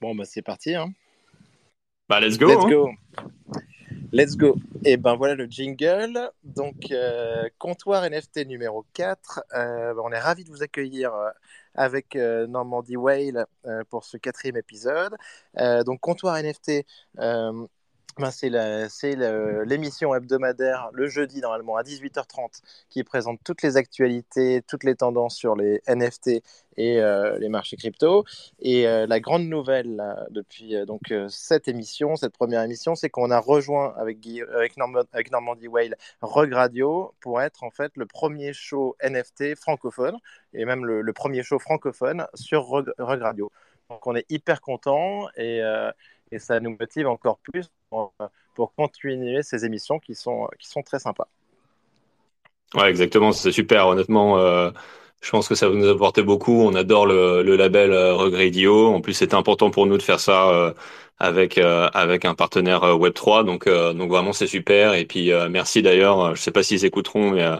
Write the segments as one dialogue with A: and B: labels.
A: Bon, bah, c'est parti. Hein.
B: Bah, let's go.
A: Let's
B: hein.
A: go. Let's go. Et ben voilà le jingle. Donc, euh, comptoir NFT numéro 4. Euh, on est ravis de vous accueillir euh, avec euh, Normandie Whale pour ce quatrième épisode. Donc, comptoir NFT. Ben, c'est l'émission hebdomadaire le jeudi normalement à 18h30 qui présente toutes les actualités, toutes les tendances sur les NFT et euh, les marchés crypto. Et euh, la grande nouvelle depuis euh, donc cette émission, cette première émission, c'est qu'on a rejoint avec, Guy- avec, Norma- avec Whale Rug Radio pour être en fait le premier show NFT francophone et même le, premier show francophone sur Rug, Rug Radio. Donc on est hyper content et, et ça nous motive encore plus pour, pour continuer ces émissions qui sont, qui sont très sympas.
B: Ouais, exactement, c'est super. Honnêtement, euh, je pense que ça va nous apporter beaucoup. On adore le, label euh, Rug Radio. En plus, c'était important pour nous de faire ça euh, avec euh, avec un partenaire euh, Web3. Donc euh, donc vraiment, c'est super. Et puis euh, merci d'ailleurs. euh, Je sais pas s'ils écouteront, mais euh,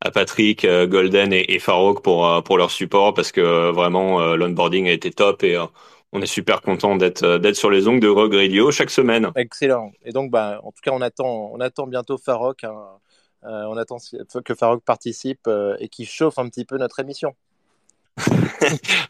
B: à Patrick, euh, Golden et, et pour euh, pour leur support parce que euh, vraiment euh, l'onboarding a été top et euh, on est super content d'être euh, d'être sur les ongles de Rug Radio chaque semaine.
A: Excellent. Et donc, bah, en tout cas, on attend, on attend bientôt Farok. hein. Euh, on attend que Farok participe euh, et qu'il chauffe un petit peu notre émission.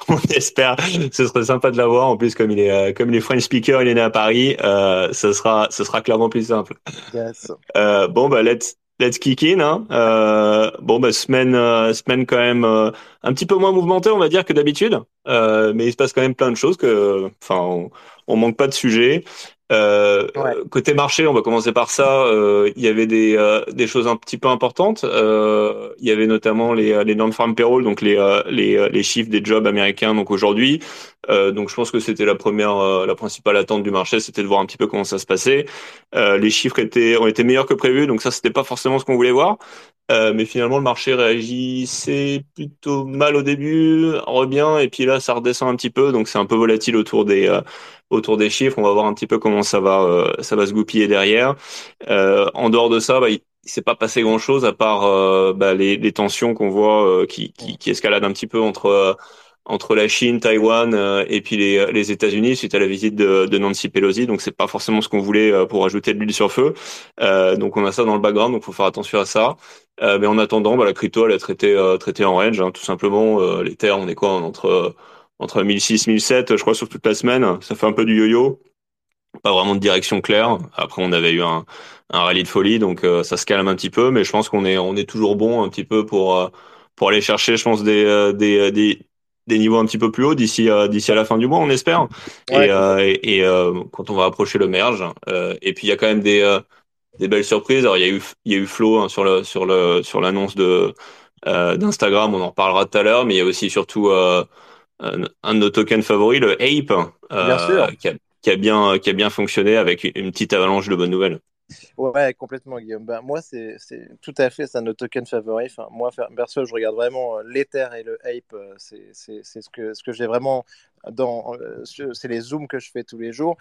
B: On espère. Ce serait sympa de l'avoir. En plus, comme il est, euh, comme il est French speaker, il est né à Paris. Ce sera, ce sera clairement plus simple.
A: Yes.
B: Bon, bah, let's, let's kick in. Hein. Euh, bon, bah, semaine, euh, semaine quand même euh, un petit peu moins mouvementée, on va dire, que d'habitude. Euh, mais il se passe quand même plein de choses que, enfin, on, on manque pas de sujets. Euh,
A: Ouais.
B: Côté marché, on va commencer par ça. Euh, il y avait des, euh, des choses un petit peu importantes. Euh, il y avait notamment les, les non-farm payroll, donc les, euh, les, euh, les chiffres des jobs américains. Donc aujourd'hui, euh, donc je pense que c'était la première, euh, la principale attente du marché, c'était de voir un petit peu comment ça se passait. Euh, les chiffres étaient, ont été meilleurs que prévu, donc ça c'était pas forcément ce qu'on voulait voir. Euh, mais finalement, le marché réagissait plutôt mal au début, revient, et puis là, ça redescend un petit peu, donc c'est un peu volatile autour des, euh, autour des chiffres. On va voir un petit peu comment ça va, euh, ça va se goupiller derrière. Euh, en dehors de ça, bah, il, il s'est pas passé grand-chose à part euh, bah, les, les tensions qu'on voit qui, qui, qui escaladent un petit peu entre entre la Chine, Taïwan euh, et puis les, les États-Unis suite à la visite de, de Nancy Pelosi. Donc c'est pas forcément ce qu'on voulait euh, pour ajouter de l'huile sur feu. Euh, donc on a ça dans le background, donc faut faire attention à ça. Euh, mais en attendant, bah, la crypto elle est traitée euh, traitée en range, hein, tout simplement. Euh, les terres, on est quoi entre euh, entre 1006 1007, je crois sur toute la semaine. Ça fait un peu du yo-yo. Pas vraiment de direction claire. Après, on avait eu un, un rallye de folie, donc euh, ça se calme un petit peu. Mais je pense qu'on est on est toujours bon un petit peu pour euh, pour aller chercher, je pense des euh, des euh, des des niveaux un petit peu plus hauts d'ici à d'ici à la fin du mois, on espère.
A: Ouais,
B: et euh, et, et, euh, quand on va approcher le merge, euh, et puis il y a quand même des euh, des belles surprises. Alors il y a eu il y a eu Flo hein, sur le sur le sur l'annonce de euh, d'Instagram, on en reparlera tout à l'heure, mais il y a aussi surtout euh, un, de nos tokens favoris, le Ape, euh,
A: Bien sûr.
B: qui a qui a bien qui a bien fonctionné avec une petite avalanche de bonnes nouvelles.
A: Ouais, complètement, Guillaume. Ben, moi, c'est c'est tout à fait ça, nos tokens favoris. Enfin, moi, perso, je regarde vraiment euh, l'Ether et le Ape. euh, C'est c'est- c'est ce que, ce que j'ai vraiment dans. euh, C'est les zooms que je fais tous les jours.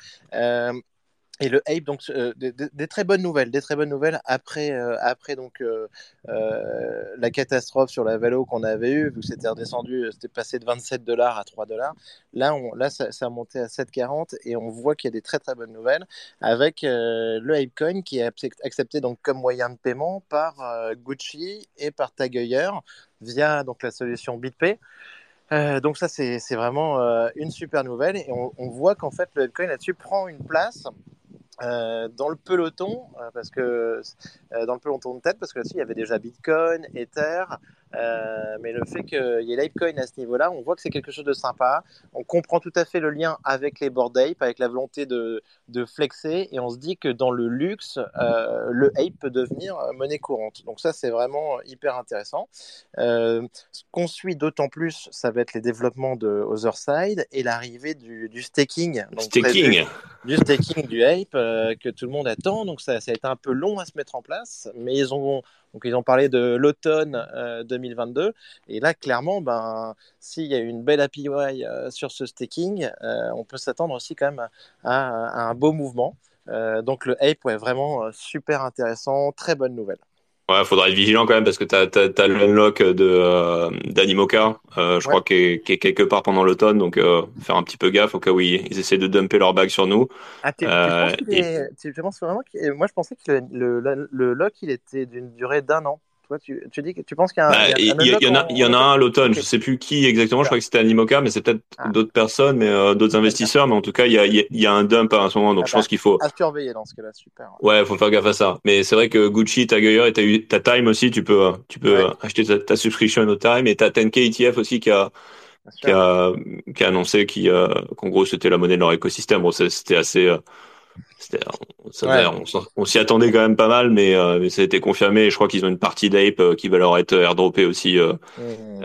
A: Et le Ape, donc, euh, des, très bonnes nouvelles, des très bonnes nouvelles après, euh, après donc, euh, la catastrophe sur la Valo qu'on avait eue, vu que c'était redescendu, c'était passé de 27 dollars à 3 dollars. Là, là ça, a monté à 7,40 et on voit qu'il y a des très très bonnes nouvelles avec le Apecoin qui est accept- accepté donc comme moyen de paiement par Gucci et par Tag Heuer via donc la solution BitPay. Donc ça c'est vraiment une super nouvelle et on, voit qu'en fait le Apecoin là-dessus prend une place euh, dans le peloton, euh, parce que euh, dans le peloton de tête, parce que là-dessus il y avait déjà Bitcoin, Ether, euh, mais le fait qu'il y ait l'Apecoin à ce niveau-là, on voit que c'est quelque chose de sympa. On comprend tout à fait le lien avec les bored ape, avec la volonté de, de flexer, et on se dit que dans le luxe, euh, le ape peut devenir monnaie courante. Donc ça c'est vraiment hyper intéressant. Euh, ce qu'on suit d'autant plus, ça va être les développements de Otherside et l'arrivée du, du staking. Donc
B: Staking.
A: prévu- du staking du Ape que tout le monde attend. Donc ça, ça a été un peu long à se mettre en place, mais ils ont donc ils ont parlé de l'automne euh, 2022. Et là, clairement, ben s'il y a une belle API euh, sur ce staking, euh, on peut s'attendre aussi quand même à, à un beau mouvement. Euh, donc le Ape, ouais, vraiment super intéressant, très bonne nouvelle.
B: Ouais, faudra être vigilant quand même parce que t'as as, as, le unlock de euh, d'Animoca, euh, je crois, qui est, quelque part pendant l'automne, donc euh, faire un petit peu gaffe au cas où ils, ils essaient de dumper leur bag sur nous.
A: Ah, tu, penses et... tu penses vraiment qu'il Moi, je pensais que le, le, le lock, il était d'une durée d'un an. Toi, tu, tu, dis que tu penses qu'il y a un.
B: Bah, il y, y, en a, il y en a un à l'automne. Okay. Je sais plus qui exactement. Je crois que c'était Animoca, mais c'est peut-être ah. d'autres personnes, mais euh, d'autres investisseurs. Mais en tout cas, il y a, y a un dump à ce moment. Donc, ah, je pense qu'il faut.
A: À surveiller dans ce cas-là, super.
B: Ouais, il faut faire gaffe à ça. Mais c'est vrai que Gucci, ta Geyer et ta, ta Time aussi, tu peux, tu peux ouais. acheter ta, ta, subscription au Time et ta 10K ETF aussi qui a. Qui a, qui a annoncé qu'en euh, qu gros c'était la monnaie de leur écosystème. Bon, c'était assez, euh, Ouais. On, on s'y attendait quand même pas mal, mais, euh, mais ça a été confirmé. Je crois qu'ils ont une partie d'Ape euh, qui va leur être airdroppée aussi. Euh, mmh.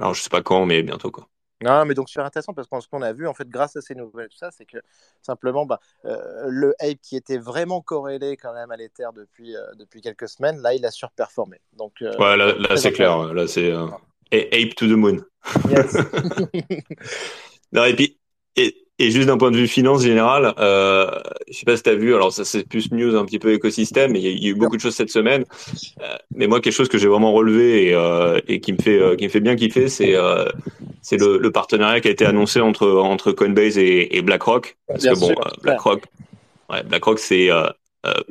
B: alors je sais pas quand, mais bientôt quoi.
A: Non, mais donc super intéressant parce que ce qu'on a vu en fait grâce à ces nouvelles, tout ça, c'est que simplement bah, euh, le Ape qui était vraiment corrélé quand même à l'Ether depuis euh, depuis quelques semaines, là il a surperformé. Donc
B: euh, ouais, là, là c'est clair, là c'est Ape to the moon. Yes. non, et puis et, et juste d'un point de vue finance générale, euh, je sais pas si tu as vu, alors ça c'est plus news un petit peu écosystème, mais il y, y, a eu beaucoup de choses cette semaine. Euh, mais moi, quelque chose que j'ai vraiment relevé et, euh, et, qui me fait euh, qui me fait bien kiffer, c'est euh, c'est le, le, partenariat qui a été annoncé entre entre Coinbase et, et BlackRock. Parce bien que bon, sûr, BlackRock, ouais, BlackRock c'est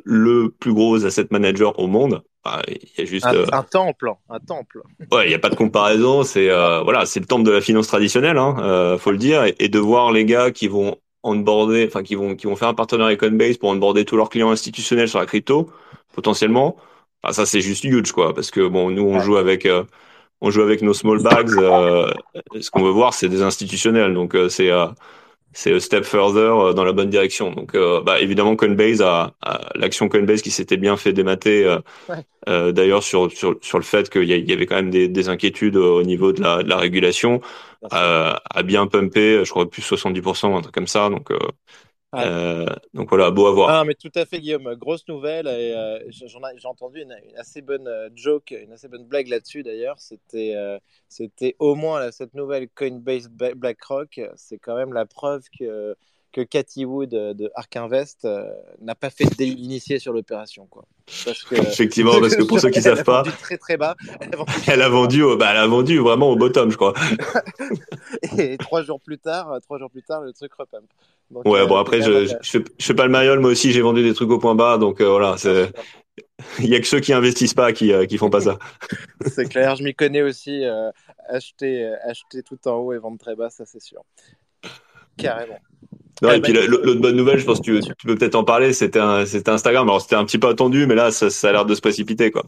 B: le plus gros asset manager au monde. Il y a juste
A: un, un temple, un temple.
B: Ouais, il n'y a pas de comparaison. C'est euh, voilà, c'est le temple de la finance traditionnelle, hein, euh, faut le dire, et, et, de voir les gars qui vont onboarder, enfin qui vont qui vont faire un partenariat avec Coinbase pour onboarder tous leurs clients institutionnels sur la crypto, potentiellement. Enfin, ça c'est juste huge quoi, parce que bon, nous on ouais. joue avec euh, on joue avec nos small bags. ce qu'on veut voir, c'est des institutionnels, donc c'est c'est un step further dans la bonne direction. Donc, euh, bah, évidemment, Coinbase a, a l'action Coinbase qui s'était bien fait démater. Euh, ouais. euh, D'ailleurs, sur, sur sur le fait qu'il y, y, avait quand même des, des, inquiétudes au niveau de la, de la régulation, euh, a bien pumpé, je crois plus 70%, un truc comme ça. Donc, euh, Ouais. Euh, donc voilà, beau à voir.
A: Ah, mais tout à fait, Guillaume. Grosse nouvelle. Et euh, j'ai entendu une, une, assez bonne euh, joke, une assez bonne blague là-dessus d'ailleurs. C'était euh, c'était au moins là, cette nouvelle Coinbase BlackRock. C'est quand même la preuve que que Cathy Wood de Ark Invest euh, n'a pas fait d'initié sur l'opération. Quoi.
B: Parce que, Effectivement, parce que pour ceux qui ne savent pas,
A: très très bas.
B: Elle a vendu, elle a vendu, au, bah, elle a vendu vraiment au bottom, je crois.
A: Et trois jours plus tard, trois jours plus tard, le truc repump.
B: Donc, ouais, euh, bon après, je, je, je, fais, je fais pas le mariole, moi aussi j'ai vendu des trucs au point bas, donc euh, voilà, c'est. Il y a que ceux qui investissent pas qui, euh, qui font pas ça.
A: c'est clair, je m'y connais aussi. Euh, acheter, acheter tout en haut et vendre très bas, ça c'est sûr. Carrément.
B: Non, et puis l'autre bonne nouvelle, je pense que tu, tu peux peut-être en parler, c'était Instagram. Alors c'était un petit peu attendu, mais là, ça, ça a l'air de se précipiter, quoi.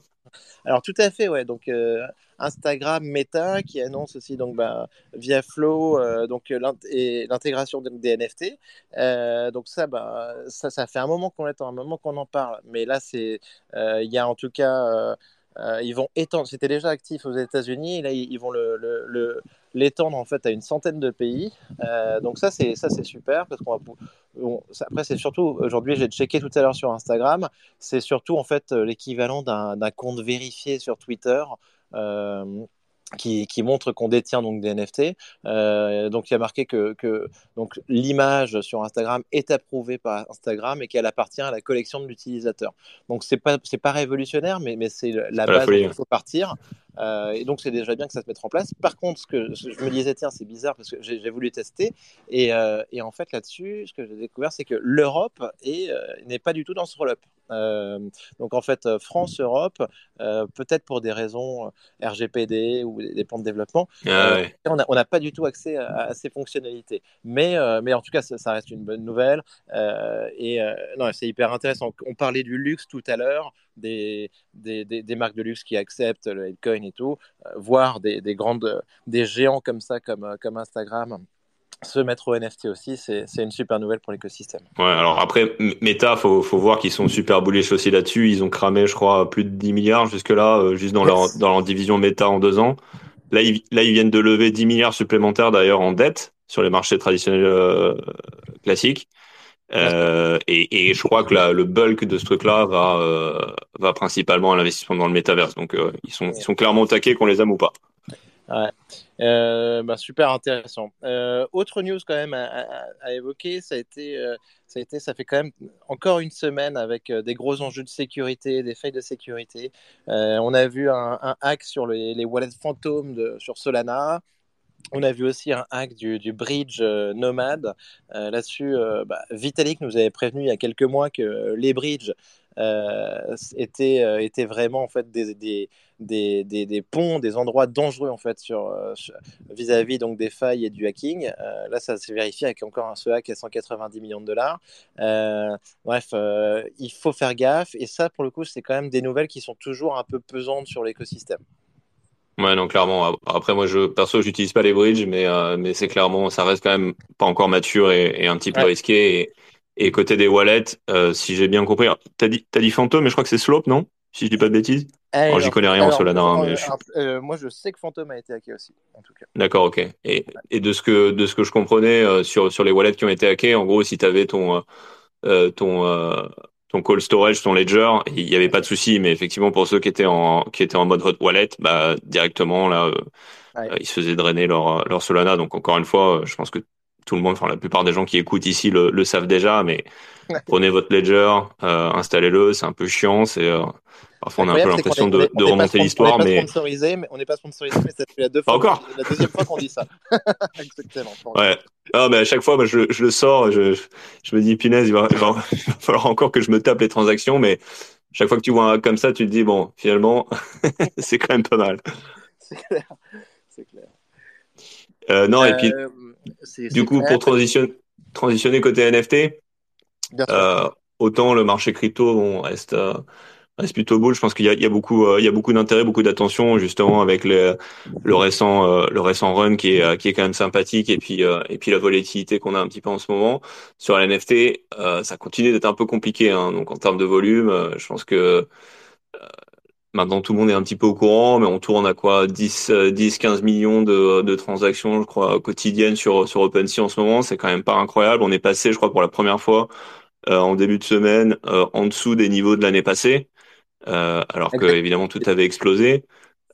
A: Alors tout à fait, ouais. Donc euh, Instagram, Meta, qui annonce aussi donc bah, via Flow, euh, donc et l'intégration des NFT. Euh, donc ça, bah, ça, ça fait un moment qu'on attend, un moment qu'on en parle. Mais là, c'est, euh, il y a en tout cas euh, ils vont étendre, c'était déjà actif aux États-Unis, là ils, vont l'étendre en fait à une centaine de pays. Euh, donc ça c'est super parce qu'on va après c'est surtout aujourd'hui j'ai checké tout à l'heure sur Instagram, c'est surtout en fait l'équivalent d'un, compte vérifié sur Twitter. Euh, qui, qui, montre qu'on détient donc des NFT. Euh, donc il y a marqué que, que donc l'image sur Instagram est approuvée par Instagram et qu'elle appartient à la collection de l'utilisateur. Donc c'est pas c'est pas révolutionnaire, mais mais c'est la base où il faut partir. Euh, et donc c'est déjà bien que ça se mette en place. Par contre, ce que je me disais, tiens, c'est bizarre parce que j'ai voulu tester. Et, euh, et en fait, là-dessus, ce que j'ai découvert, c'est que l'Europe n'est pas du tout dans ce roll-up. Euh, donc en fait, France-Europe, euh, peut-être pour des raisons RGPD ou des plans de développement, ah, ouais. on n'a pas du tout accès à, à ces fonctionnalités. Mais, mais en tout cas, ça, ça reste une bonne nouvelle. et non, c'est hyper intéressant. On parlait du luxe tout à l'heure des, des, des, des, marques de luxe qui acceptent le Bitcoin et tout, euh, voir des, des, grandes, des géants comme ça, comme, euh, comme Instagram, se mettre au NFT aussi, c'est une super nouvelle pour l'écosystème.
B: Ouais, alors après, Meta, faut, faut voir qu'ils sont super bullish aussi là-dessus. Ils ont cramé, je crois, plus de 10 milliards jusque-là, euh, juste dans, yes. leur, dans leur division Meta en deux ans. Là ils, là, ils viennent de lever 10 milliards supplémentaires d'ailleurs en dette sur les marchés traditionnels euh, classiques. Euh, et, et, je crois que la, le bulk de ce truc-là va, euh, va principalement à l'investissement dans le métaverse. Donc, euh, ils, sont, ils sont clairement taqués qu'on les aime ou pas.
A: Ouais. Ben, super intéressant. autre news quand même à, évoquer, ça a été, ça a été, ça fait quand même encore une semaine avec des gros enjeux de sécurité, des failles de sécurité. on a vu un, hack sur les, wallets fantômes sur Solana. On a vu aussi un hack du, bridge euh, Nomad. Euh, là-dessus, euh, bah, Vitalik nous avait prévenu il y a quelques mois que les bridges étaient, étaient, vraiment en fait des, des, des, ponts, des endroits dangereux en fait sur vis-à-vis donc des failles et du hacking. là, ça s'est vérifié avec encore un ce hack à 190 millions de dollars. bref, il faut faire gaffe et ça, pour le coup, c'est quand même des nouvelles qui sont toujours un peu pesantes sur l'écosystème.
B: Ouais, non, clairement. Après, moi, je, perso, j'utilise pas les bridges, mais, euh, mais c'est clairement, ça reste quand même pas encore mature et, un petit peu risqué. Et, et, côté des wallets, euh, si j'ai bien compris, t'as dit, t'as dit Phantom, mais je crois que c'est Slope, non? Si je dis pas de bêtises? Alors, j'y connais rien en Solana. Hein, mais
A: euh, moi, je sais que Phantom a été hacké aussi, en tout cas.
B: D'accord, ok. Et, et de ce que, de ce que je comprenais sur, sur les wallets qui ont été hackés, en gros, si t'avais ton, ton, ton call storage, ton ledger, il n'y avait pas de souci, mais effectivement pour ceux qui étaient en qui étaient en mode hot wallet, bah directement là, euh, ils se faisaient drainer leur leur Solana. Donc encore une fois, je pense que tout le monde, enfin la plupart des gens qui écoutent ici le, le savent déjà, mais prenez votre ledger, euh, installez-le, c'est un peu chiant, c'est euh, Parfois, on a un peu l'impression de, de remonter l'histoire, mais...
A: mais on n'est pas sponsorisé, mais ça fait la, deux fois
B: encore
A: la deuxième fois qu'on dit ça. Exactement.
B: Ouais. Ah, mais à chaque fois, moi, je, je le sors, je, je me dis, punaise, il va, il va, falloir encore que je me tape les transactions, mais chaque fois que tu vois un comme ça, tu te dis, bon, finalement, c'est quand même pas mal.
A: C'est clair. C'est clair.
B: Euh, non, et puis, euh, du coup, pour transitionner, transitionner côté NFT, euh, autant le marché crypto reste, euh, c'est plutôt beau. Je pense qu'il y a, il y a beaucoup, euh, il y a beaucoup d'intérêt, beaucoup d'attention justement avec le, le récent, le récent run qui est, qui est quand même sympathique et puis, et puis la volatilité qu'on a un petit peu en ce moment sur la NFT, ça continue d'être un peu compliqué. Hein. Donc en termes de volume, je pense que maintenant tout le monde est un petit peu au courant, mais on tourne à quoi? 10, 10, 15 millions de, de transactions, je crois, quotidiennes sur sur OpenSea en ce moment. C'est quand même pas incroyable. On est passé, je crois, pour la première fois. en début de semaine, en dessous des niveaux de l'année passée. Euh, alors que évidemment tout avait explosé.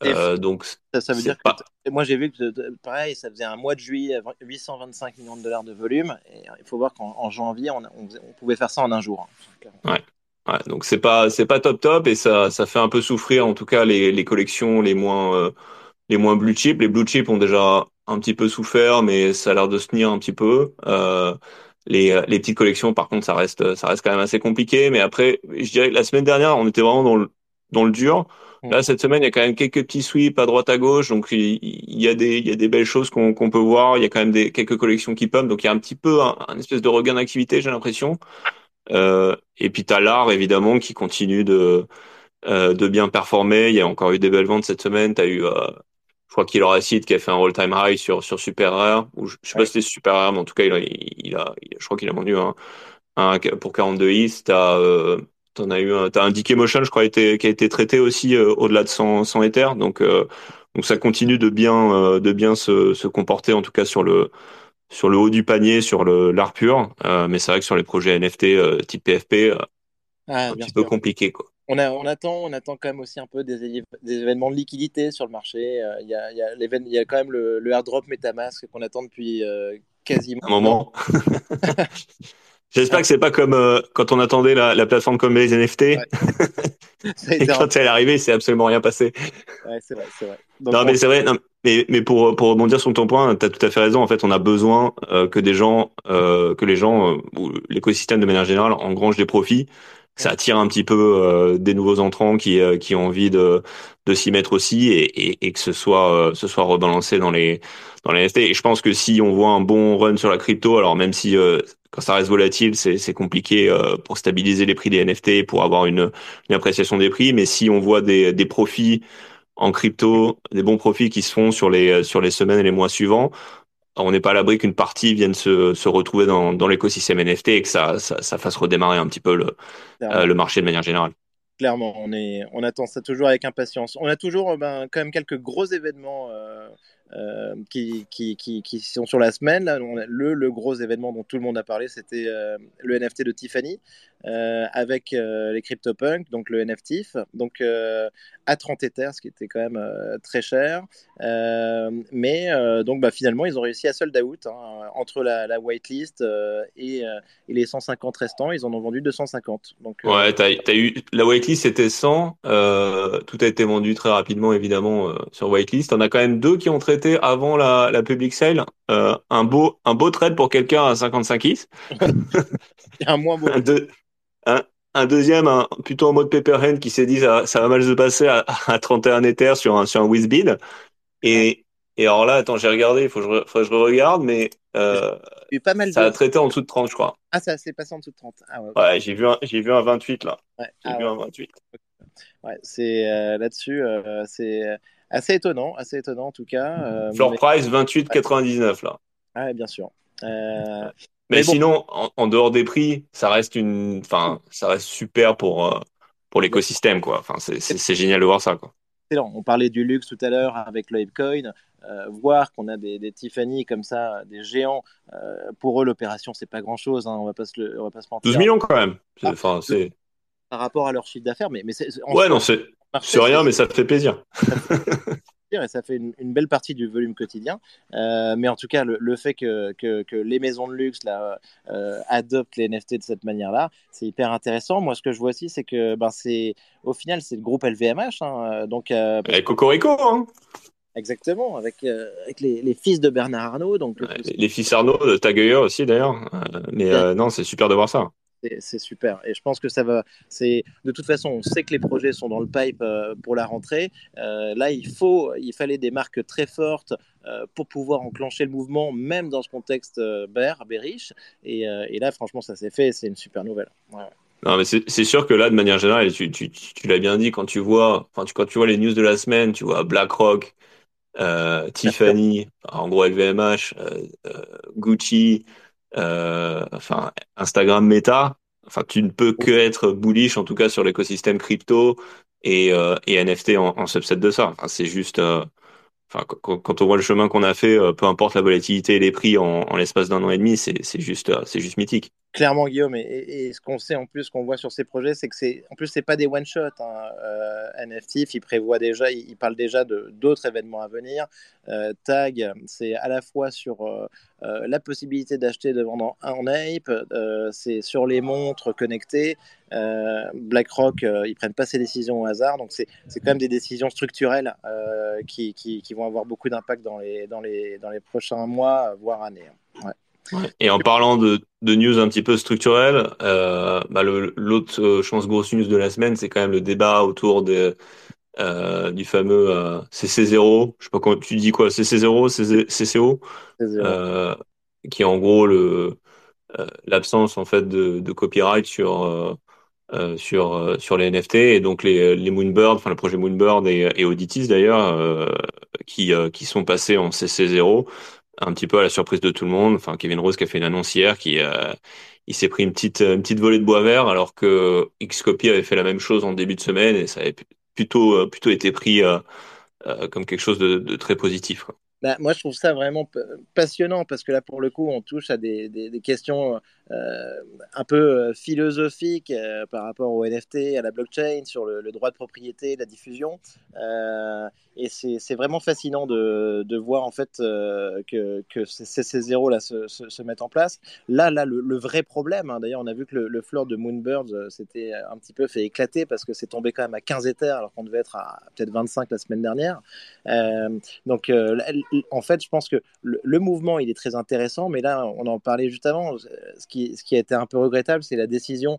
B: Euh, donc
A: ça, veut dire que moi j'ai vu que pareil, ça faisait un mois de juillet 825 millions de dollars de volume. Et il faut voir qu'en janvier on, on, pouvait faire ça en un jour.
B: Hein. Ouais. Ouais, donc c'est pas c'est pas top top et ça ça fait un peu souffrir en tout cas les, les collections les moins euh, les moins blue chip les blue chip ont déjà un petit peu souffert mais ça a l'air de se tenir un petit peu euh, les, euh, les petites collections, par contre, ça reste, ça reste quand même assez compliqué. Mais après, je dirais que la semaine dernière, on était vraiment dans le, dans le dur. Mm. Là, cette semaine, il y a quand même quelques petits sweeps à droite à gauche, donc il, y a des, il y a des belles choses qu'on qu'on peut voir. Il y a quand même des quelques collections qui pump, donc il y a un petit peu un, espèce de regain d'activité, j'ai l'impression. Euh, et puis t'as l'art évidemment qui continue de euh, de bien performer. Il y a encore eu des belles ventes cette semaine. T'as eu euh, crois qu'il aura Cid qui a fait un all-time high sur, sur Super Rare, ou je, sais pas si c'était Super Rare, mais en tout cas, il a, il a, je crois qu'il a vendu un, un pour 42 is. T'as, euh, t'en as eu un, t'as un Decay Motion, je crois, été, qui a été traité aussi euh, au-delà de 100, 100 Ether. Donc, euh, donc ça continue de bien, euh, de bien se, se comporter, en tout cas sur le, sur le haut du panier, sur l'art pur. mais c'est vrai que sur les projets NFT type PFP, ah, un petit peu compliqué, quoi
A: on, a, on, attend, on attend quand même aussi un peu des, des événements de liquidité sur le marché. Euh, il y, a, y, a y, a, quand même le, le airdrop MetaMask qu'on attend depuis euh, quasiment
B: un moment. J'espère que c'est pas comme euh, quand on attendait la, la plateforme comme les NFT. Et quand elle est arrivée, c'est absolument rien passé.
A: Ouais, c'est vrai, c'est vrai.
B: Non, mais c'est vrai. Non, mais, mais pour, pour rebondir sur ton point, tu as tout à fait raison. En fait, on a besoin que des gens, que les gens, ou l'écosystème de manière générale, engrangent des profits ça attire un petit peu euh, des nouveaux entrants qui euh, qui ont envie de de s'y mettre aussi et, et, et que ce soit euh, ce soit rebalancé dans les dans les NFT et je pense que si on voit un bon run sur la crypto alors même si quand ça reste volatile c'est c'est compliqué pour stabiliser les prix des NFT pour avoir une une appréciation des prix mais si on voit des des profits en crypto des bons profits qui se font sur les sur les semaines et les mois suivants on n'est pas à l'abri qu'une partie vienne se, se retrouver dans, dans l'écosystème NFT et que ça, ça, ça, fasse redémarrer un petit peu le, euh, le marché de manière générale.
A: Clairement, on, est, on attend ça toujours avec impatience. On a toujours ben, quand même quelques gros événements euh, qui, qui, qui, qui, sont sur la semaine. Là, le, le gros événement dont tout le monde a parlé, c'était le NFT de Tiffany. Euh, avec euh, les CryptoPunks, donc le NFTIF, donc euh, à 30 Ethers, ce qui était quand même très cher. mais donc bah, finalement, ils ont réussi à sold out hein, entre la, la whitelist et, et, les 150 restants, ils en ont vendu 250. Donc,
B: ouais, as, as eu la whitelist c'était 100, tout a été vendu très rapidement évidemment sur whitelist. On a quand même deux qui ont traité avant la, la public sale. un beau un beau trade pour quelqu'un à 55 is.
A: un moins beau.
B: Un, deuxième, plutôt en mode Pepperhand, qui s'est dit ça, ça va mal se passer à, à 31 Ether sur un, sur un Wizbid. Et, et alors là, attends, j'ai regardé, il faut, que je regarde, mais euh,
A: pas mal
B: ça a traité en dessous de 30, je crois.
A: Ah, ça s'est passé en dessous de 30. Ah,
B: ouais, ouais j'ai vu, un, vu un 28 là.
A: Ouais.
B: J'ai ah vu un 28.
A: Ouais, c'est euh, là-dessus, euh, c'est assez étonnant, assez étonnant en tout cas.
B: Floor price 28,99 là.
A: Ah, bien sûr. Euh,
B: mais, sinon, en, dehors des prix, ça reste une, enfin, ça reste super pour euh, pour l'écosystème, quoi. Enfin, c'est génial de voir ça, quoi.
A: On parlait du luxe tout à l'heure avec le Coin. Euh, voir qu'on a des, des, Tiffany comme ça, des géants, euh, pour eux l'opération c'est pas grand chose, hein, on va pas se on va pas se mentir.
B: 12 millions quand même. Ah,
A: par rapport à leur chiffre d'affaires, mais, mais
B: ouais non c'est rien, mais ça fait plaisir.
A: et ça fait une, belle partie du volume quotidien. Euh, mais en tout cas, le, fait que, que, les maisons de luxe là, euh, adoptent les NFT de cette manière-là, c'est hyper intéressant. Moi, ce que je vois aussi, c'est que ben, c'est au final, c'est le groupe LVMH. Hein, donc,
B: euh, avec Cocorico, hein
A: Exactement, avec, avec les, les, fils de Bernard Arnault. Donc,
B: les, fils Arnault, de Tagueyer aussi d'ailleurs. mais non, c'est super de voir ça
A: c'est super. Et je pense que ça va. C'est de toute façon, on sait que les projets sont dans le pipe euh, pour la rentrée. Euh, là, il faut, il fallait des marques très fortes euh, pour pouvoir enclencher le mouvement, même dans ce contexte bear, bearish. Et, là, franchement, ça s'est fait. C'est une super nouvelle.
B: Non, mais c'est sûr que là, de manière générale, tu, l'as bien dit, quand tu vois, enfin, quand tu vois les news de la semaine, tu vois BlackRock, Tiffany, en gros LVMH, Gucci. Euh, enfin Instagram Meta, enfin tu ne peux que être bullish en tout cas sur l'écosystème crypto et, euh, et NFT en, en, subset de ça. C'est juste, euh, enfin quand, on voit le chemin qu'on a fait, peu importe la volatilité et les prix en, en l'espace d'un an et demi, c'est juste, c'est juste mythique
A: clairement Guillaume et, ce qu'on sait en plus qu'on voit sur ces projets c'est que c'est en plus c'est pas des one shot hein. euh, NFT il prévoit déjà il, parle déjà de d'autres événements à venir euh, Tag c'est à la fois sur euh, la possibilité d'acheter de vendre en, ape c'est sur les montres connectées BlackRock ils prennent pas ces décisions au hasard donc c'est quand même des décisions structurelles qui, qui, qui, vont avoir beaucoup d'impact dans les dans les dans les prochains mois voire années hein.
B: Et en parlant de, de, news un petit peu structurelles, euh, bah l'autre, euh, je pense, grosse news de la semaine, c'est quand même le débat autour de, euh, du fameux euh, CC0. Je sais pas comment tu dis quoi, CC0, CCO, euh, qui est en gros le euh, l'absence en fait de, de copyright sur sur sur les NFT et donc les, les Moonbird, enfin le projet Moonbird et, et Auditis d'ailleurs, qui qui sont passés en CC0 un petit peu à la surprise de tout le monde. Enfin, Kevin Rose qui a fait une annonce hier, qui euh, il s'est pris une petite une petite volée de bois vert, alors que Xcopy avait fait la même chose en début de semaine et ça avait plutôt euh, plutôt été pris euh, comme quelque chose de, très positif.
A: Bah, moi, je trouve ça vraiment passionnant parce que là, pour le coup, on touche à des, des, questions un peu euh, philosophique euh, par rapport au NFT, à la blockchain, sur le, droit de propriété, la diffusion. et c'est vraiment fascinant de, de, voir en fait que, que ces, ces zéros là se, se, mettent en place. Là, là, le, vrai problème, hein, d'ailleurs, on a vu que le, le floor de Moonbirds s'était un petit peu fait éclater parce que c'est tombé quand même à 15 Ethers alors qu'on devait être à peut-être 25 la semaine dernière. donc, en fait, je pense que le, mouvement, il est très intéressant, mais là, on en parlait juste avant. Ce qui a été un peu regrettable, c'est la décision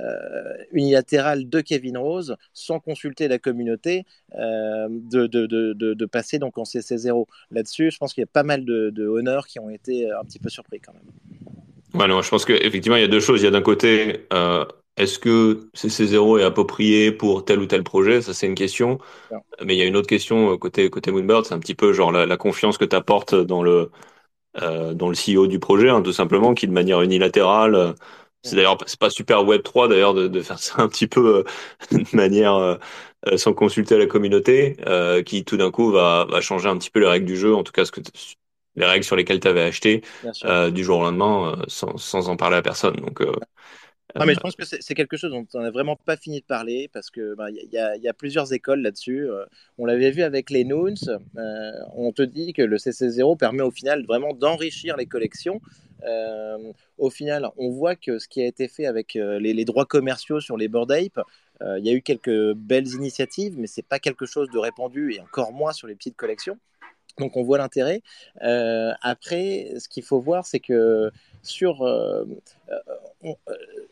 A: euh, unilatérale de Kevin Rose, sans consulter la communauté, euh, de, de, de, de, passer donc en CC0. Là-dessus, je pense qu'il y a pas mal de, honneurs qui ont été euh, un petit peu surpris quand même.
B: Ouais, non, je pense qu'effectivement, il y a deux choses. Il y a d'un côté, est-ce que CC0 est approprié pour tel ou tel projet? Ça, c'est une question. Mais il y a une autre question côté, côté Moonbird, c'est un petit peu genre la, la confiance que tu apportes dans le euh, dans le CEO du projet, hein, tout simplement, qui de manière unilatérale, euh, c'est d'ailleurs c'est pas super Web 3 d'ailleurs de, de, faire ça un petit peu euh, de manière sans consulter la communauté, qui tout d'un coup va, va changer un petit peu les règles du jeu, en tout cas ce que les règles sur lesquelles tu avais acheté du jour au lendemain sans, sans en parler à personne. Donc
A: ah, mais je pense que c'est quelque chose dont on n'a vraiment pas fini de parler parce que bah, il y, y, a plusieurs écoles là-dessus. Euh, on l'avait vu avec les Noons. Euh, on te dit que le CC0 permet au final vraiment d'enrichir les collections. Euh, au final, on voit que ce qui a été fait avec les, les droits commerciaux sur les Bored Ape, il y a eu quelques belles initiatives, mais c'est pas quelque chose de répandu et encore moins sur les petites collections. Donc on voit l'intérêt. après, ce qu'il faut voir, c'est que sur euh,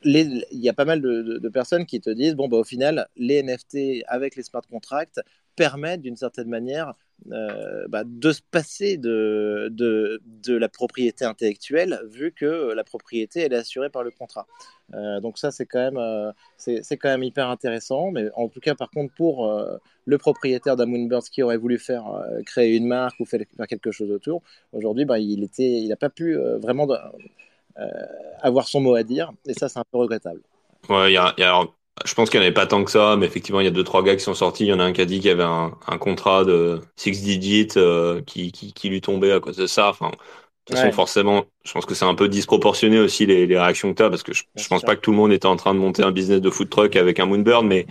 A: il y a pas mal de, personnes qui te disent bon, bah, au final, les NFT avec les smart contracts permettent d'une certaine manière euh, bah, de se passer de, de, la propriété intellectuelle vu que la propriété elle est assurée par le contrat. Euh, donc ça c'est quand même c'est quand même hyper intéressant. Mais en tout cas par contre pour le propriétaire d'un Moonbirds qui aurait voulu faire créer une marque ou faire, quelque chose autour, aujourd'hui bah, il était il n'a pas pu vraiment euh, avoir son mot à dire. Et ça, c'est un peu regrettable.
B: Ouais, y a, y a je pense qu'il n'y en avait pas tant que ça, mais effectivement, il y a deux, trois gars qui sont sortis. Il y en a un qui a dit qu'il y avait un, un contrat de six digits euh, qui, qui, qui, lui tombait à cause de ça. Enfin, de toute façon, forcément, je pense que c'est un peu disproportionné aussi les, les réactions que tu as, parce que je, je pense pas que tout le monde était en train de monter un business de food truck avec un Moonbird, mais,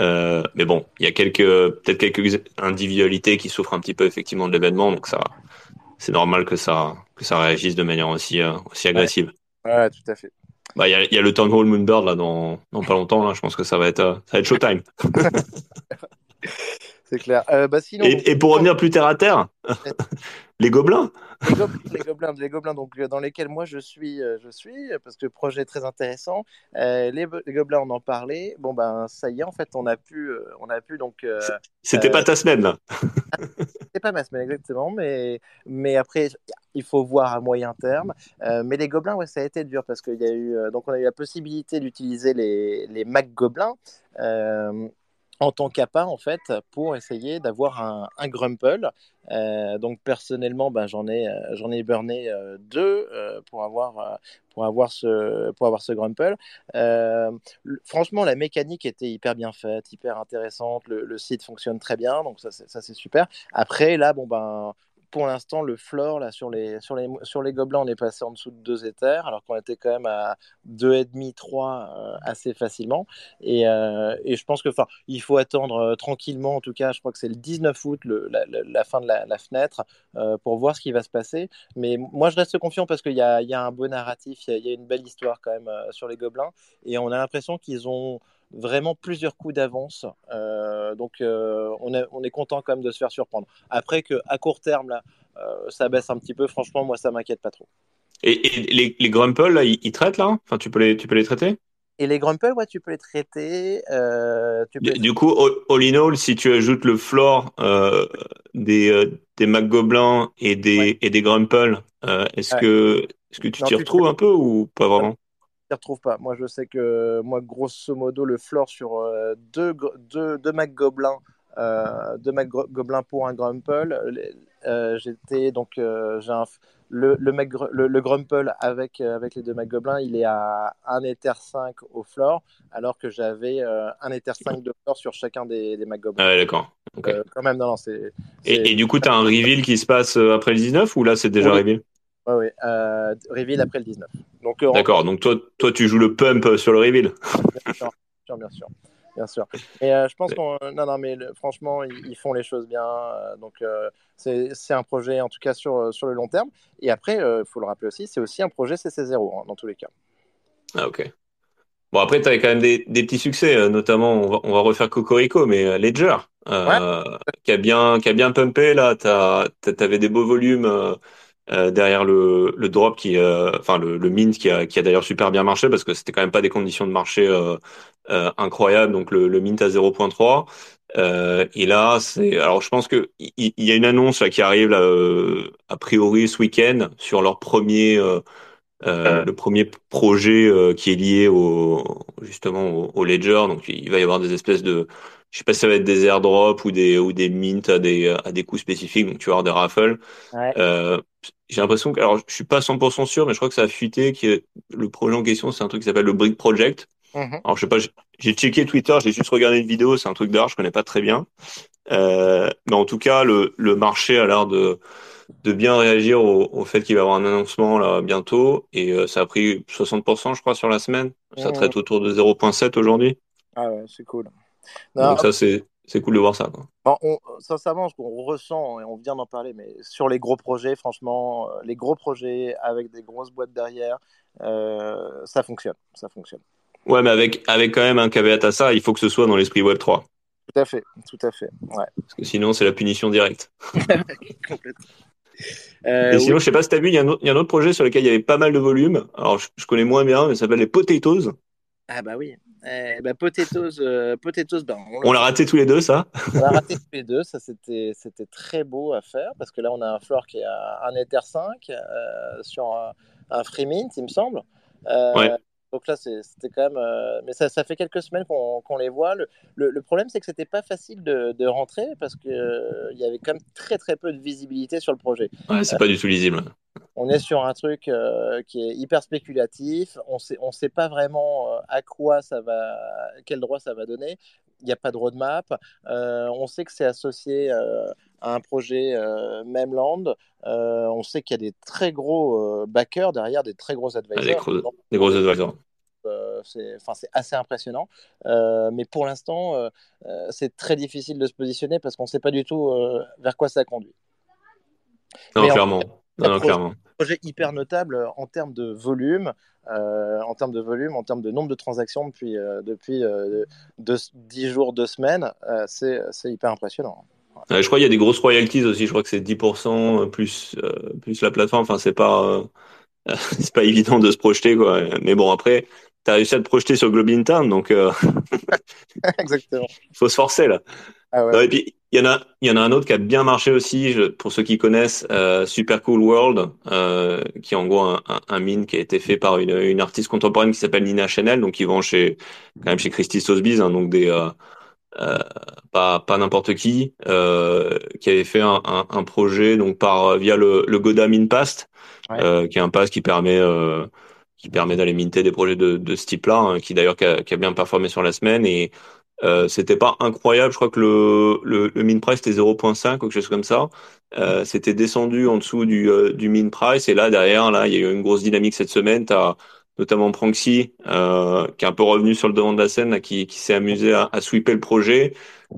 B: euh, mais bon, il y a quelques, peut-être quelques individualités qui souffrent un petit peu effectivement de l'événement, donc ça, c'est normal que ça, que ça réagisse de manière aussi, euh, aussi agressive.
A: Ouais. tout à fait.
B: Bah, il y a, y a, le Town Hall Moonbird là dans, dans pas longtemps là. Je pense que ça va être, euh, ça va être showtime.
A: c'est clair. Euh, bah, sinon,
B: et, et, pour revenir plus terre à terre, les gobelins
A: les, gobelins, les gobelins donc, euh, dans lesquels moi je suis, euh, je suis parce que projet très intéressant. Euh, les, gobelins, on en parlait. Bon, ben ça y est, en fait, on a pu. on a pu donc.
B: C'était pas ta semaine, là
A: C'était pas ma semaine, exactement. Mais, mais après, il faut voir à moyen terme. mais les gobelins, ouais, ça a été dur parce qu'il y a eu. donc, on a eu la possibilité d'utiliser les, les Mac gobelins en tant qu'appât en fait pour essayer d'avoir un, un grumple. Euh, donc personnellement, ben, j'en ai euh, j'en ai burné euh, deux pour avoir pour avoir ce pour avoir ce grumple. franchement, la mécanique était hyper bien faite, hyper intéressante. Le, site fonctionne très bien, donc ça c'est super. Après là, bon ben pour l'instant, le floor, là, sur les, sur, les, sur les gobelins, on est passé en dessous de 2 éthers, alors qu'on était quand même à 2,5, 3 euh, assez facilement. Et, euh, je pense que il faut attendre euh, tranquillement, en tout cas, je crois que c'est le 19 août, la, fin de la, fenêtre, pour voir ce qui va se passer. Mais moi, je reste confiant parce qu'il y a, y a, un beau narratif, il y, a une belle histoire quand même sur les gobelins. Et on a l'impression qu'ils ont vraiment plusieurs coups d'avance. Euh, donc euh, on, est, on est content quand même de se faire surprendre. Après que à court terme là, euh, ça baisse un petit peu, franchement moi ça m'inquiète pas trop.
B: Et, les, les là, ils, traitent là Enfin tu peux les tu peux les traiter?
A: Et les Grumpel, ouais, tu peux les traiter. Tu
B: peux du, coup, all in all, si tu ajoutes le floor des, des Mac Gobelins et des, et des Grumpel, est-ce que, est que tu t'y retrouves un peu ou pas vraiment?
A: Retrouve pas. Moi, je sais que moi, grosso modo, le floor sur euh, deux, deux, deux Mac Gobelins, euh, deux pour un Grumple. Euh, j'étais donc j'ai un, le, le, Mac, le, le, Grumple avec, avec les deux Mac Gobelins, il est à 1 Ether 5 au floor, alors que j'avais un Ether 5 de floor sur chacun des, des Mac Gobelins.
B: Ah d'accord.
A: quand même, non, non, c'est.
B: Et, et, du coup, tu as un reveal qui se passe après le 19 ou là, c'est déjà reveal
A: oui, oui. Euh, reveal après le 19.
B: Euh, D'accord, donc toi, toi, tu joues le pump sur le reveal
A: Bien sûr, bien sûr. Bien sûr. Et euh, je pense qu'on. Non, non, mais franchement, ils, font les choses bien. donc, c'est un projet, en tout cas, sur, sur le long terme. Et après, il faut le rappeler aussi, c'est aussi un projet CC0, hein, dans tous les cas.
B: Ah, ok. Bon, après, tu avais quand même des, des, petits succès, notamment, on va, on va refaire Cocorico, mais Ledger, qui, a bien, qui a bien pumpé, là. Tu avais des beaux volumes euh, derrière le, le drop qui, euh, enfin le, le mint qui a, qui a d'ailleurs super bien marché parce que c'était quand même pas des conditions de marché euh, euh incroyables. Donc le, le mint à 0.3. et là, c'est alors je pense que il, y, a une annonce là, qui arrive là, a priori ce week-end sur leur premier le premier projet qui est lié au justement au, au, ledger. Donc il va y avoir des espèces de je sais pas si ça va être des airdrops ou des ou des mints à des à des coûts spécifiques donc tu vas avoir des raffles ouais. J'ai l'impression que, alors je suis pas 100% sûr, mais je crois que ça a fuité, que le projet en question, c'est un truc qui s'appelle le Brick Project. Mhm. Alors, je sais pas, j'ai checké Twitter, j'ai juste regardé une vidéo, c'est un truc d'art, je connais pas très bien. Euh, mais en tout cas, le, le marché a l'air de, de bien réagir au, au fait qu'il va y avoir un annoncement là bientôt. Et euh, ça a pris 60%, je crois, sur la semaine. Ça mhm. traite autour de 0.7 aujourd'hui.
A: Ah ouais, c'est cool.
B: Donc ça, c'est c'est cool de voir ça. Quoi.
A: on, sincèrement, ce qu'on ressent, et on vient d'en parler, mais sur les gros projets, franchement, euh, les gros projets avec des grosses boîtes derrière, euh, ça fonctionne. Ça fonctionne.
B: Ouais, mais avec, avec quand même un caveat à ça, il faut que ce soit dans l'esprit Web 3.
A: Tout à fait, tout à fait. Ouais.
B: Parce que sinon, c'est la punition directe. Complètement. Euh, et sinon, je sais pas si tu as vu, il y, a un autre projet sur lequel il y avait pas mal de volume. Alors, je, je connais moins bien, mais ça s'appelle les Potatoes.
A: Ah bah oui. Eh, bah, potatoes, euh, potatoes ben,
B: on, l'a raté tous les deux, ça
A: On l'a raté tous les deux, ça c'était, c'était très beau à faire parce que là on a un floor qui est un Ether 5 euh, sur un, un Free Mint, il me semble. Euh, donc là c'était quand même. mais ça, ça, fait quelques semaines qu'on, les voit. Le, le, problème c'est que c'était pas facile de, de rentrer parce qu'il il y avait quand même très très peu de visibilité sur le projet.
B: Ouais, c'est pas du tout lisible
A: on est sur un truc euh, qui est hyper spéculatif. On sait, on sait pas vraiment euh, à quoi ça va, quel droit ça va donner. Il n'y a pas de roadmap. Euh, on sait que c'est associé à un projet Memland. on sait qu'il y a des très gros backers derrière, des très gros advisors.
B: des, gros, advisors.
A: c'est assez impressionnant. mais pour l'instant, c'est très difficile de se positionner parce qu'on ne sait pas du tout vers quoi ça conduit.
B: Non, clairement. Non, clairement.
A: projet hyper notable en termes de volume, euh, en termes de volume, en termes de nombre de transactions depuis, euh, depuis 10 euh, jours, 2 semaines, c'est hyper impressionnant.
B: je crois qu'il y a des grosses royalties aussi, je crois que c'est 10% plus, plus la plateforme, enfin c'est pas, c'est pas évident de se projeter quoi. Mais bon après, tu as réussi à te projeter sur Global Town, donc. Il faut se forcer là. Ah ouais. et puis il y en a, il y en a un autre qui a bien marché aussi, pour ceux qui connaissent, euh, Super Cool World, euh, qui est en gros un, un, mine qui a été fait par une, une artiste contemporaine qui s'appelle Nina Chanel, donc qui vend chez quand même chez Christy Sotheby's, hein, donc des euh, euh, pas pas n'importe qui, euh, qui avait fait un, un, un, projet donc par via le, le Goda Mine Past, ouais. qui est un pass qui permet qui permet d'aller minter des projets de, de ce type-là, hein, qui d'ailleurs qui a, qui a, bien performé sur la semaine et euh, c'était pas incroyable, je crois que le, le, le min price était 0.5 ou quelque chose comme ça. Euh, c'était descendu en dessous du, euh, du min price et là derrière, là, il y a eu une grosse dynamique cette semaine. T'as notamment Pranksy euh, qui est un peu revenu sur le devant de la scène, là, qui, qui s'est amusé à, à, sweeper le projet.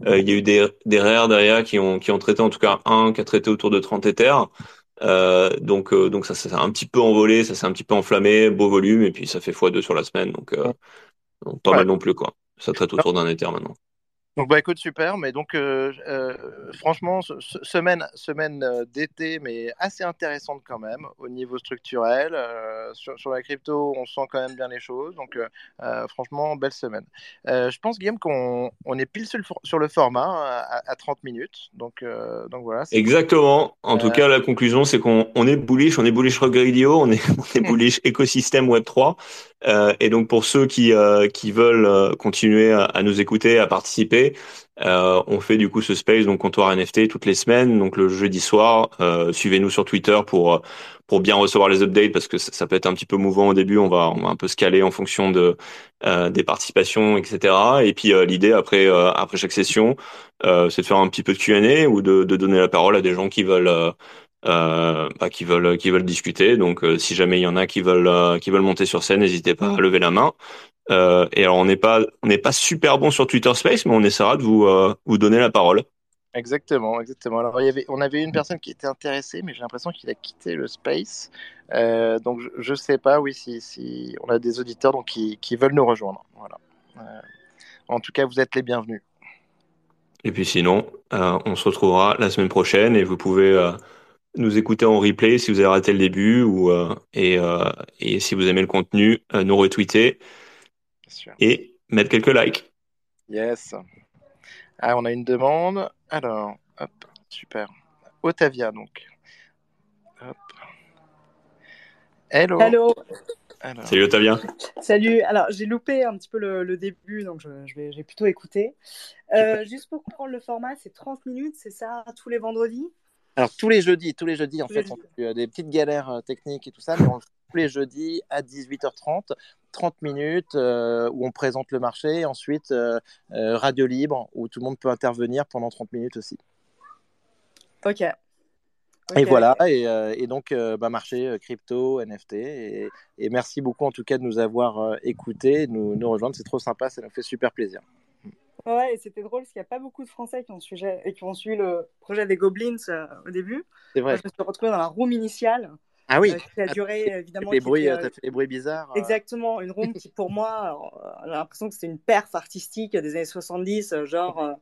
B: Euh, il y a eu des, des rares derrière qui ont, qui ont traité, en tout cas un qui a traité autour de 30 Ethers. Euh, donc, donc ça, ça s'est un petit peu envolé, ça s'est un petit peu enflammé, beau volume, et puis ça fait x2 sur la semaine, donc, donc pas mal non plus quoi. Ça traite autour d'un Ether maintenant.
A: Donc bah écoute super, mais donc euh, euh, franchement semaine semaine euh, d'été mais assez intéressante quand même au niveau structurel sur, sur, la crypto on sent quand même bien les choses donc franchement belle semaine. je pense Guillaume qu'on on est pile sur le, sur le format hein, à, 30 minutes donc donc voilà.
B: Exactement. En tout cas la conclusion c'est qu'on on est bullish, on est bullish Ruggradio, on est on est bullish écosystème Web 3 et donc pour ceux qui qui veulent continuer à, à nous écouter à participer euh, on fait du coup ce space donc comptoir NFT toutes les semaines, donc le jeudi soir. Euh, suivez-nous sur Twitter pour pour bien recevoir les updates parce que ça, peut être un petit peu mouvant au début. On va un peu se caler en fonction de euh, des participations, etc. Et puis l'idée après chaque session, c'est de faire un petit peu de Q&A ou de, donner la parole à des gens qui veulent euh, bah, discuter. Donc, si jamais il y en a qui veulent qui veulent monter sur scène, n'hésitez pas à lever la main. Euh, et alors on n'est pas on n'est pas super bon sur Twitter Space, mais on essaiera de vous euh, vous donner la parole.
A: Exactement, exactement. Alors il y avait, on avait une personne qui était intéressée, mais j'ai l'impression qu'il a quitté le space. Euh, donc je ne sais pas, oui, si, si, on a des auditeurs donc qui, qui veulent nous rejoindre. Voilà. En tout cas, vous êtes les bienvenus.
B: Et puis sinon, on se retrouvera la semaine prochaine et vous pouvez nous écouter en replay si vous avez raté le début ou et, et si vous aimez le contenu, nous retweeter et mettre quelques likes.
A: Yes. Ah, on a une demande. Alors, hop, super. Otavia, donc. Hop. Hello.
C: Hello.
B: Salut Otavia.
C: Salut. Alors, j'ai loupé un petit peu le, début, donc je, vais, j'ai plutôt écouté. Euh, juste pour comprendre le format, c'est 30 minutes, c'est ça, tous les vendredis?
A: Alors tous les jeudis, tous les jeudis, en fait, on a eu des petites galères techniques et tout ça, mais on tous les jeudis à 18h30, 30 minutes où on présente le marché, ensuite radio libre où tout le monde peut intervenir pendant 30 minutes aussi.
C: Ok.
A: Et voilà, et, donc bah, marché crypto, NFT, et, merci beaucoup en tout cas de nous avoir écoutés, de nous, nous rejoindre, c'est trop sympa, ça nous fait super plaisir.
C: Ouais, et c'était drôle parce qu'il n'y a pas beaucoup de Français qui ont, suivi, et qui ont suivi le projet des Goblins au début.
A: C'est vrai.
C: je me suis retrouvée dans la room initiale.
A: Ah oui.
C: qui a duré évidemment.
A: Les bruits, fait des bruits bizarres.
C: Exactement, une room qui pour moi, j'ai l'impression que c'était une perf artistique des années 70, genre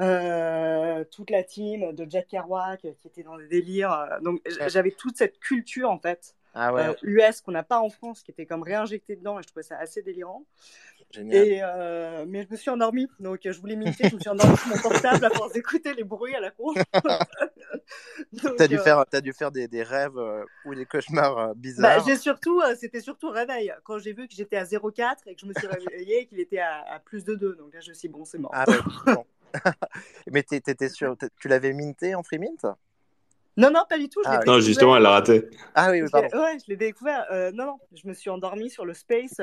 C: euh, toute la team de Jack Kerouac qui était dans des délires. Euh, donc j'avais toute cette culture en fait.
A: Ah ouais. euh,
C: US qu'on n'a pas en France, qui était comme réinjectée dedans, et je trouvais ça assez délirant.
A: Génial.
C: Et euh, mais je me suis endormie, donc je voulais m'imiter, je me suis endormie sur mon portable à force d'écouter les bruits à la con.
A: T'as dû, faire, as dû faire des, des rêves euh, ou des cauchemars euh, bizarres.
C: Bah, j'ai surtout, euh, c'était surtout réveil. Quand j'ai vu que j'étais à 0,4 et que je me suis réveillée et qu'il était à, à, plus de 2. Donc là, je me suis dit, bon, c'est mort.
A: Ah ouais, bon. Mais t étais sûr, tu l'avais minté en free mint?
C: Non, non, pas du tout. Je
B: ah, non, justement, elle l'a raté.
A: Ah oui, oui pardon.
C: Ouais, je l'ai découvert. Euh, non, non, je me suis endormie sur le space.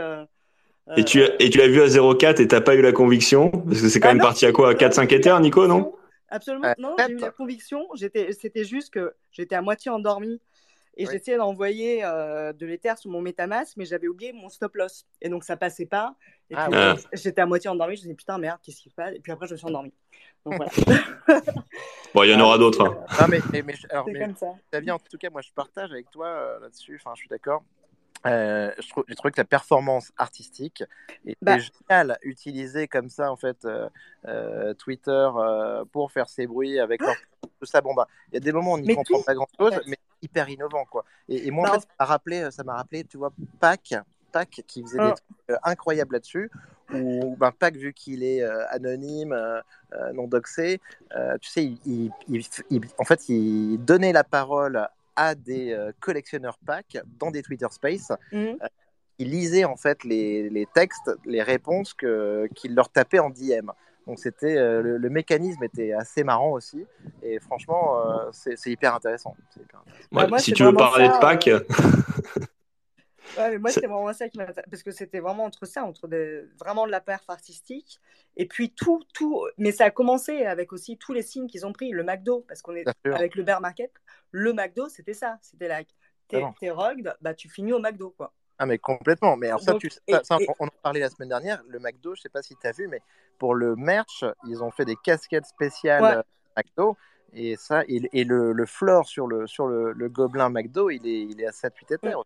C: Euh,
B: et tu, et tu l'as vu à 0,4 et t'as pas eu la conviction Parce que c'est quand bah même non, parti à quoi À 4-5 éthers, Nico, non?
C: Absolument. Euh, non, j'ai eu la conviction. C'était juste que j'étais à moitié endormie. Et oui. j'essayais d'envoyer euh, de l'éther sur mon MetaMask, mais j'avais oublié mon stop loss. Et donc ça passait pas. Et
A: ah,
C: puis,
B: ouais.
C: j'étais à moitié endormie. Je me disais putain, merde, qu'est-ce qui se passe? Et puis après, je me suis endormie. Donc voilà.
B: bon, il y en aura d'autres. Hein.
A: Non, mais, mais, mais, alors,
C: c'est
A: mais,
C: comme ça.
A: Bien, en tout cas, moi je partage avec toi euh, là-dessus. Enfin, je suis d'accord. Euh, je, trouve, je que la performance artistique était
C: Bah.
A: géniale, utilisée comme ça en fait euh, euh, Twitter euh, pour faire ses bruits avec leur... tout ça. Bon bah, il y a des moments où on n'y comprend
C: tout,
A: pas grand chose,
C: en fait.
A: mais hyper innovant quoi. Et, et moi
C: Bah,
A: en fait, ça m'a rappelé, ça m'a rappelé, tu vois, Pac, Pac qui faisait des
C: Ah.
A: trucs incroyables là-dessus. Ou ben, Pac vu qu'il est euh, anonyme, euh, non doxé, euh, tu sais, il- il- en fait, il donnait la parole à des euh, collectionneurs Pac dans des Twitter Space ils lisaient en fait les, les textes, les réponses que qu'il leur tapait en DM. Donc c'était euh, le, le mécanisme était assez marrant aussi et franchement euh, c'est hyper intéressant. C'est hyper intéressant.
C: Bah,
B: Ouais,
C: moi,
B: si tu veux parler
C: ça,
B: de Pâques,
C: Ouais, mais moi, c'était vraiment ça qui m'intéresse. Parce que c'était vraiment entre ça, entre des- vraiment de la perf artistique. Et puis tout, tout. Mais ça a commencé avec aussi tous les signes qu'ils ont pris. Le McDo, parce qu'on est avec le bear market. Le McDo, c'était ça. C'était like, t'es t'es rugged, bah tu finis au McDo, quoi.
A: Ah mais complètement. Mais alors ça,
C: Donc,
A: tu, ça,
C: et-
A: ça,
C: et-
A: on en parlait la semaine dernière. Le McDo, je sais pas si tu as vu, mais pour le merch, ils ont fait des casquettes spéciales
C: Ouais.
A: euh, McDo. Et ça, et, et le, le floor sur le, sur le, le gobelin McDo, il est, il est à 7-8 éthers.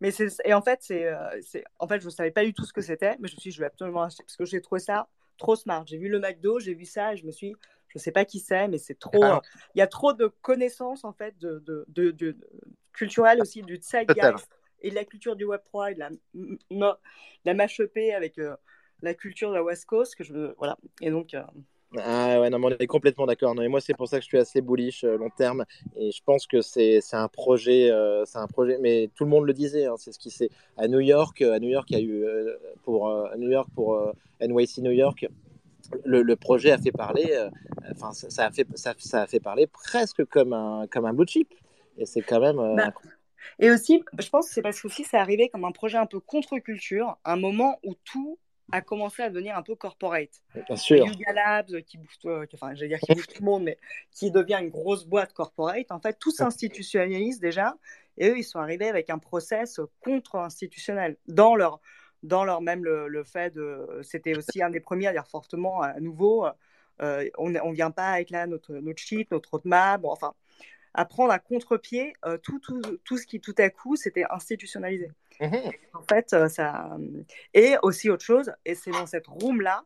C: Mais c'est et en fait c'est euh, c'est en fait je savais pas du tout ce que c'était, mais je me suis dit, je vais absolument acheter parce que j'ai trouvé ça trop smart. J'ai vu le McDo, j'ai vu ça et je me suis dit, je sais pas qui c'est, mais c'est trop.
A: Ah.
C: euh, Il y a trop de connaissances en fait de de, de, culturelles aussi du zeitgeist et de la culture du Web 3 et de la de la upée avec euh, la culture de la West Coast que je voilà. Et donc euh,
A: Ah ouais, non, mais on est complètement d'accord. Non, et moi, c'est pour ça que je suis assez bullish euh, long terme. Et je pense que c'est un projet, euh, c'est un projet. Mais tout le monde le disait. hein, c'est ce qui s'est à New York. euh, À New York, il y a eu euh, pour à New York pour NYC New York. Le, le projet a fait parler. Enfin, ça, ça a fait ça, ça a fait parler presque comme un comme un blue chip. Et c'est quand même.
C: Bah, Et aussi, je pense que c'est parce que aussi c'est arrivé comme un projet un peu contre-culture, un moment où tout a commencé à devenir un peu corporate.
A: bien sûr.
C: Yuga Labs qui bouffe, euh, enfin, j'allais dire qui bouffe tout le monde, mais qui devient une grosse boîte corporate. En fait, tout s'institutionnalise déjà, et eux, ils sont arrivés avec un process contre-institutionnel dans leur, dans leur même le, le fait de, c'était aussi un des premiers à dire fortement à nouveau, euh, on ne vient pas avec là notre notre sheet, notre roadmap, bon, enfin, à prendre à contre-pied euh, tout, tout, tout ce qui tout à coup s'était institutionnalisé.
A: Mhm.
C: En fait, euh, ça. Et aussi autre chose, et c'est dans cette room-là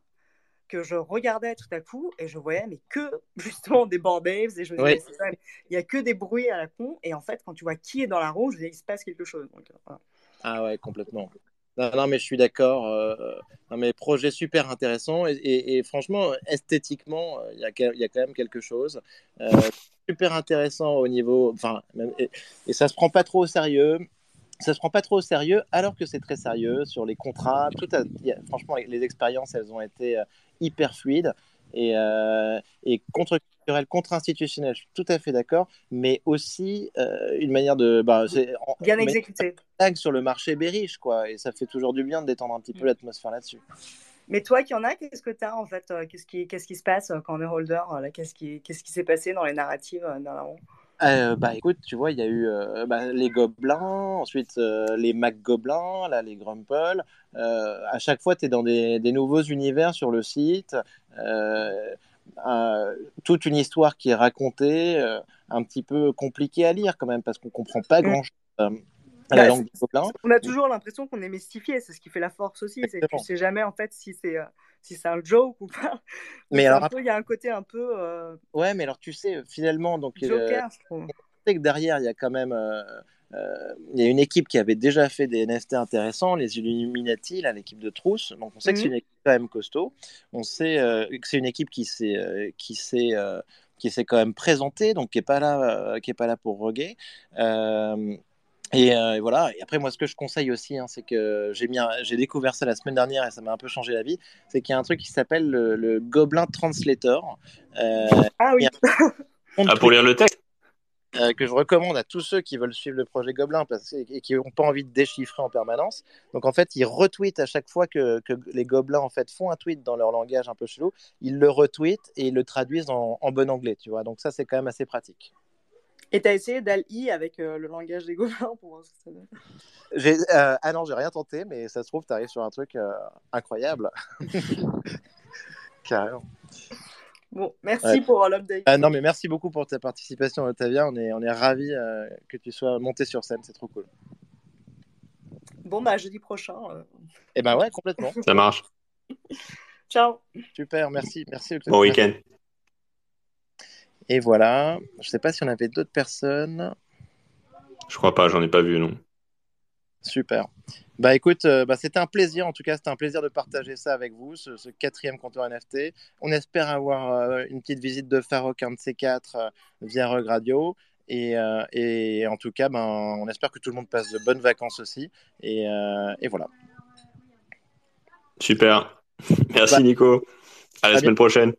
C: que je regardais tout à coup et je voyais, mais que justement des board et je me
A: Oui.
C: ça, il y a que des bruits à la con, et en fait, quand tu vois qui est dans la room, je disais, il se passe quelque chose. Donc, euh, voilà.
A: Ah ouais, complètement. Non, non, mais je suis d'accord. euh, non, mais projet super intéressant et, et- et franchement, esthétiquement, euh, il y, a, que- il y a quand même quelque chose. Euh, super intéressant au niveau. Enfin, et, et ça se prend pas trop au sérieux. Ça se prend pas trop au sérieux, alors que c'est très sérieux sur les contrats. Tout a- a- franchement, les expériences, elles ont été euh, hyper fluides. et, et contre contre-institutionnel, je suis tout à fait d'accord, mais aussi une manière de. Bah,
C: bien exécuter.
A: Sur le marché bériche, quoi, et ça fait toujours du bien de détendre un petit peu mm. l'atmosphère là-dessus.
C: Mais toi qui en as, qu'est-ce que tu as en fait Qu'est-ce qui, qu'est-ce qui se passe quand on est holder Qu'est-ce qui, qu'est-ce qui s'est passé dans les narratives
A: euh, bah écoute, tu vois, il y a eu euh, bah, les gobelins, ensuite euh, les Mac gobelins, là les Grumple. à chaque fois, tu es dans des, des, nouveaux univers sur le site. toute une histoire qui est racontée, un petit peu compliquée à lire quand même, parce qu'on comprend pas
C: Bah, on a toujours l'impression qu'on est mystifié, c'est ce qui fait la force aussi, c'est que tu sais jamais en fait si c'est si c'est un joke ou pas. Mais alors, il y a un côté un peu. Euh,
A: ouais, mais alors tu sais, finalement, donc.
C: Euh, Joker, je trouve.
A: que derrière, il y a quand même. Euh, il y a une équipe qui avait déjà fait des NFT intéressants, les Illuminati, l'équipe de Trousse. Donc on sait que c'est mhm. une équipe quand même costaud. On sait que c'est une équipe qui s'est qui s'est qui s'est quand même présentée, donc qui est pas là qui est pas là pour roguer. Euh, et, voilà. Et après, moi, ce que je conseille aussi, hein, c'est que j'ai mis, j'ai découvert ça la semaine dernière et ça m'a un peu changé la vie. C'est qu'il y a un truc qui s'appelle le, le Goblin Translator.
C: Euh, ah oui.
B: ah, pour lire le texte.
A: Euh, que je recommande à tous ceux qui veulent suivre le projet Goblin parce, et qui n'ont pas envie de déchiffrer en permanence. Donc en fait, ils retweetent à chaque fois que, que, les Gobelins en fait font un tweet dans leur langage un peu chelou, ils le retweetent et ils le traduisent en, en bon anglais, tu vois. Donc ça, c'est quand même assez pratique.
C: Et tu as essayé DAL-I avec euh, le langage des gobelins pour voir ce que ça donne
A: euh, Ah non, j'ai rien tenté, mais ça se trouve, tu arrives sur un truc euh, incroyable. Carrément.
C: Bon, merci pour l'update.
A: Ah, non, mais merci beaucoup pour ta participation, Otavia. On est, on est ravis que tu sois monté sur scène, c'est trop cool.
C: Bon, bah, jeudi prochain.
A: Eh ben ouais, complètement.
B: Ça marche.
C: Ciao.
A: Super, merci. merci
B: bon week-end.
A: Et voilà. Je ne sais pas si on avait d'autres personnes.
B: Je crois pas, j'en ai pas vu, non.
A: Super. Bah écoute, euh, bah, c'était un plaisir, en tout cas c'était un plaisir de partager ça avec vous, ce, quatrième compteur NFT. On espère avoir euh, une petite visite de Farok, un de ces quatre, euh, via Rug Radio. Et, et, en tout cas, ben, on espère que tout le monde passe de bonnes vacances aussi. Et, et voilà.
B: Super. Merci bah, Nico. À la semaine prochaine.